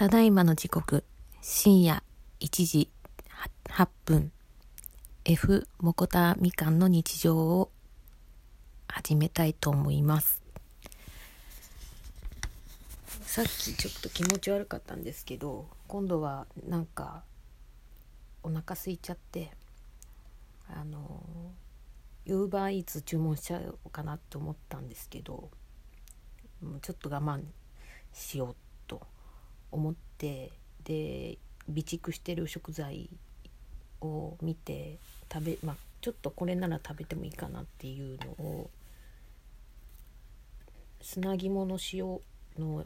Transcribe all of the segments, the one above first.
ただいまの時刻。深夜1時8分。F モコタみかんの日常を始めたいと思います。さっきちょっと気持ち悪かったんですけど今度はなんかお腹空いちゃってあのウーバーイーツ注文しちゃおうかなと思ったんですけどもうちょっと我慢しようと思ってで備蓄してる食材を見て食べまあちょっとこれなら食べてもいいかなっていうのを砂肝の塩の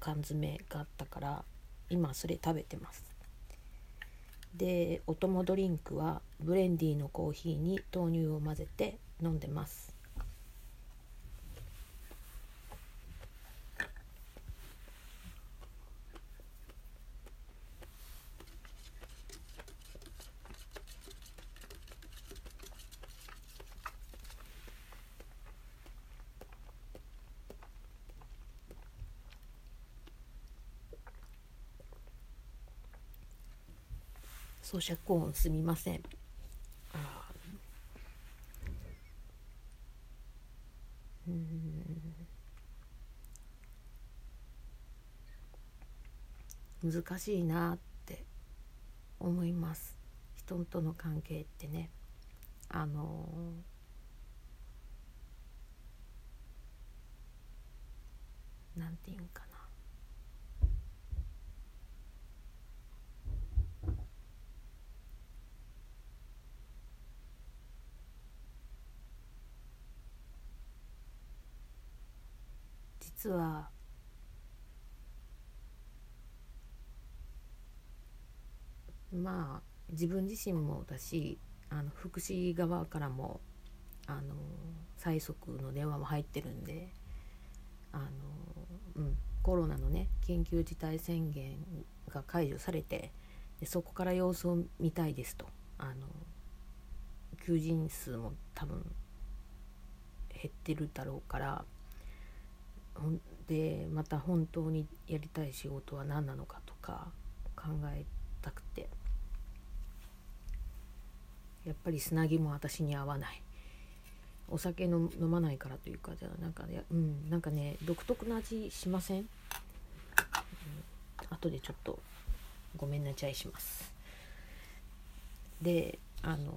缶詰があったから今それ食べてます。でお供ドリンクはブレンディーのコーヒーに豆乳を混ぜて飲んでます。咀嚼音すみません。うん。難しいなって思います。人との関係ってね。あのなんていうんかな実はまあ自分自身もだしあの福祉側からもあの催促の電話も入ってるんであの、うん、コロナのね緊急事態宣言が解除されてでそこから様子を見たいですと。あの求人数も多分減ってるだろうからでまた本当にやりたい仕事は何なのかとか考えたくて。やっぱり砂肝も私に合わない。お酒飲まないからというかじゃあなんかねうんなんかね独特な味しません、うん、後でちょっとごめんなちゃいします。であの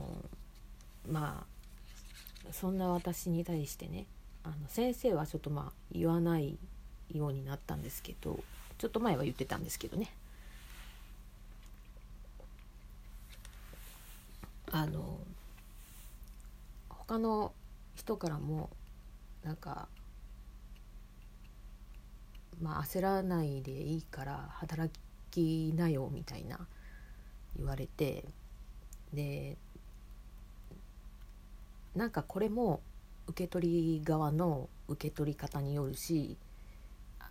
まあそんな私に対してねあの先生はちょっとまあ言わないようになったんですけどちょっと前は言ってたんですけどね。あの他の人からもなんかまあ焦らないでいいから働きなよみたいな言われてでなんかこれも受け取り側の受け取り方によるし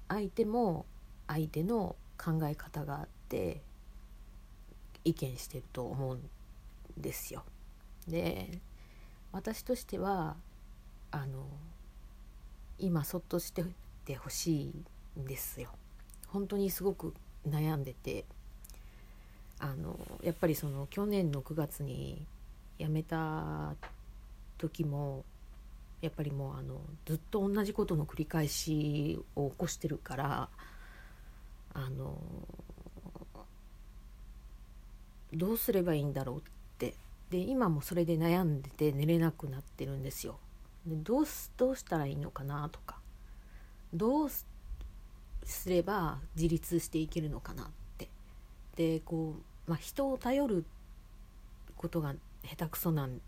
相手も相手の考え方があって意見してると思うんですよ。で私としてはあの今そっとしててほしいんですよ。本当にすごく悩んでてあのやっぱりその去年の9月に辞めた時もやっぱりもうあのずっと同じことの繰り返しを起こしてるからあのどうすればいいんだろうってで今もそれで悩んでて寝れなくなってるんですよ。でどうすどうしたらいいのかなとかどうすれば自立していけるのかなってでこう、まあ、人を頼ることが下手くそなん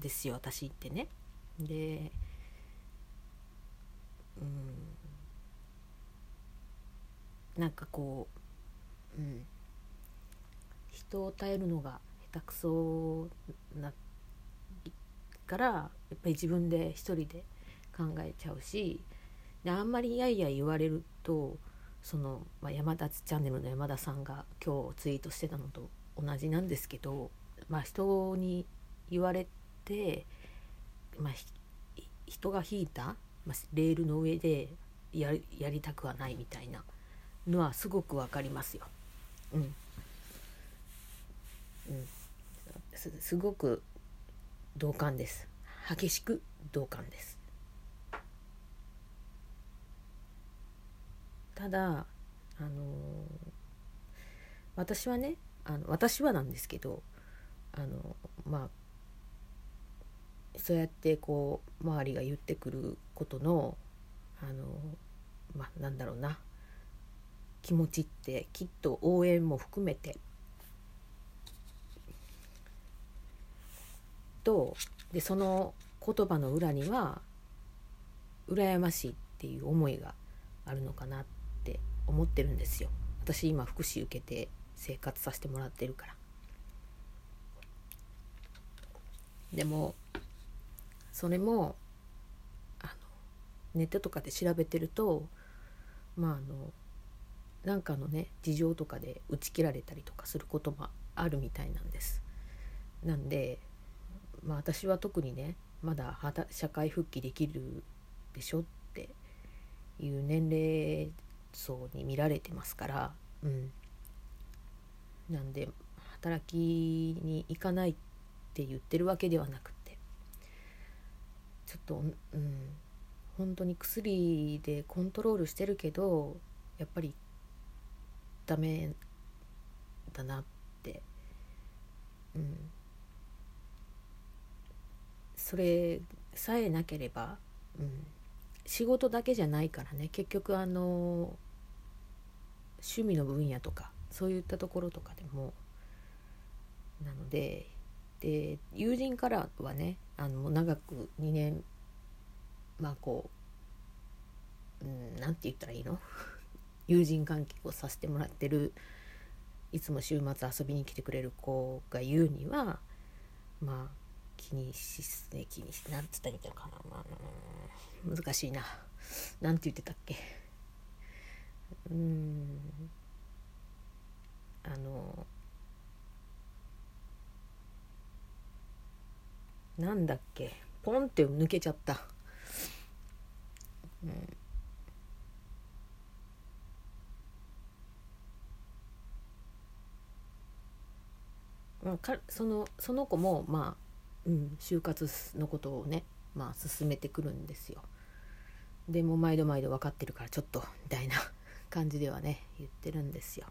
ですよ私ってね。でうん。なんかこう、うん、人を頼るのが下手くそなからやっぱり自分で一人で考えちゃうしであんまりやいや言われるとその、まあ、山田チャンネルの山田さんが今日ツイートしてたのと同じなんですけど、まあ、人に言われてまあ、人が引いた、まあ、レールの上でややりたくはないみたいなのはすごくわかりますよ。うん、うん、すすごく同感です。激しく同感です。ただあのー、私はねあの私はなんですけどあのまあそうやってこう周りが言ってくることのあのまあなんだろうな。気持ちってきっと応援も含めて。とでその言葉の裏には羨ましいっていう思いがあるのかなって思ってるんですよ。私今福祉受けて生活させてもらってるから。でもそれもあのネットとかで調べてるとまああのなんかのね事情とかで打ち切られたりとかすることもあるみたいなんです。なんでまあ私は特にねまだ社会復帰できるでしょっていう年齢層に見られてますからうん。なんで働きに行かないって言ってるわけではなくちょっとうん本当に薬でコントロールしてるけどやっぱりダメだなって。うん。それさえなければ、うん、仕事だけじゃないからね。結局あの趣味の分野とかそういったところとかでも。なのでで友人からはねあの長く2年まあこう何、うん、て言ったらいいの？友人関係をさせてもらってるいつも週末遊びに来てくれる子が言うにはまあ気にしね気にしなんつったらいいのかな、まあ、難しいな。なんて言ってたっけ？うん。あのなんだっけ？ポンって抜けちゃった、うんまあ、かそのその子もまあ、うん、就活のことをねまあ進めてくるんですよ。でも毎度毎度分かってるからちょっとみたいな感じではね言ってるんですよ。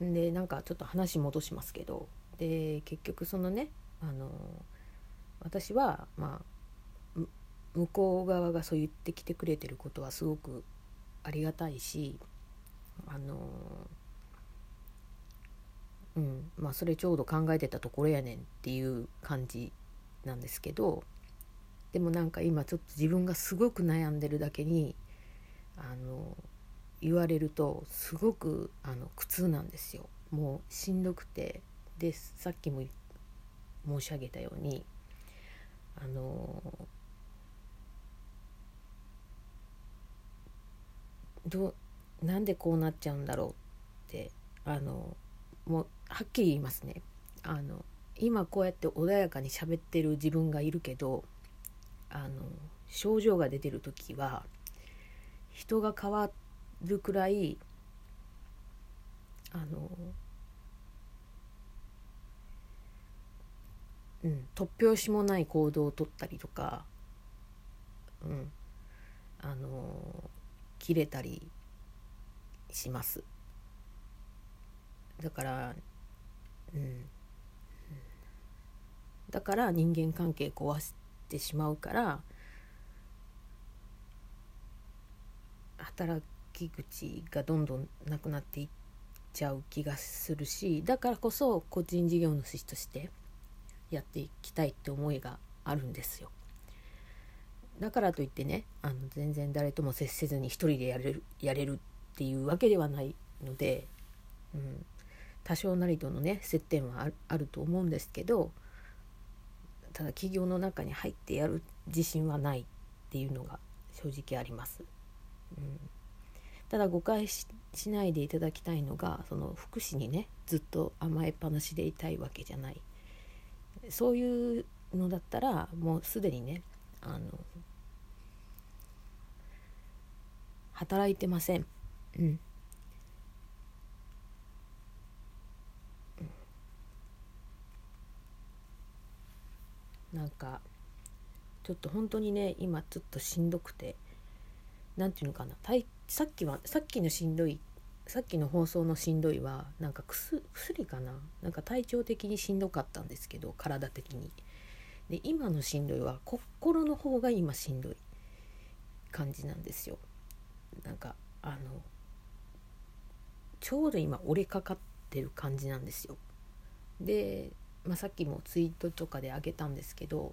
でなんかちょっと話戻しますけどで結局そのねあの私はまあ向こう側がそう言ってきてくれてることはすごくありがたいしあのうんまあそれちょうど考えてたところやねんっていう感じなんですけどでもなんか今ちょっと自分がすごく悩んでるだけにあの言われるとすごくあの苦痛なんですよ。もうしんどくて。でさっきも申し上げたようにあのどなんでこうなっちゃうんだろうってあのもうはっきり言いますね。あの今こうやって穏やかに喋ってる自分がいるけどあの症状が出てる時は人が変わるくらいあのうん、突拍子もない行動をとったりとか、うん、あの切れたりします。だからうん。だから人間関係壊してしまうから働き口がどんどんなくなっていっちゃう気がするしだからこそ個人事業主としてやっていきたいって思いがあるんですよ。だからといってねあの全然誰とも接せずに一人でやれるやれるっていうわけではないので、うん、多少なりとのね接点はあると思うんですけどただ企業の中に入ってやる自信はないっていうのが正直あります。うん、ただ誤解しないでいただきたいのがその福祉にねずっと甘えっぱなしでいたいわけじゃない。そういうのだったらもうすでにねあの働いてません。うん。なんかちょっと本当にね今ちょっとしんどくて。何て言うのかなさっきはさっきのしんどいさっきの放送のしんどいはなんか薬かな？なんか体調的にしんどかったんですけど体的に。で今のしんどいは心の方が今しんどい感じなんですよ。なんかあのちょうど今折れかかってる感じなんですよ。で、まあ、さっきもツイートとかであげたんですけど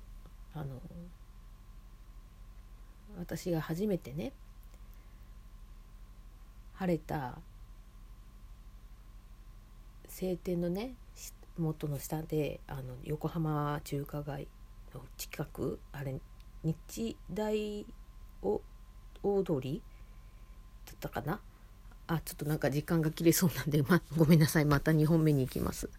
あの私が初めてね晴れた晴天のね元の下であの横浜中華街の近くあれ日大を大通りだったかなあちょっとなんか時間が切れそうなんで、ま、ごめんなさいまた2本目に行きます。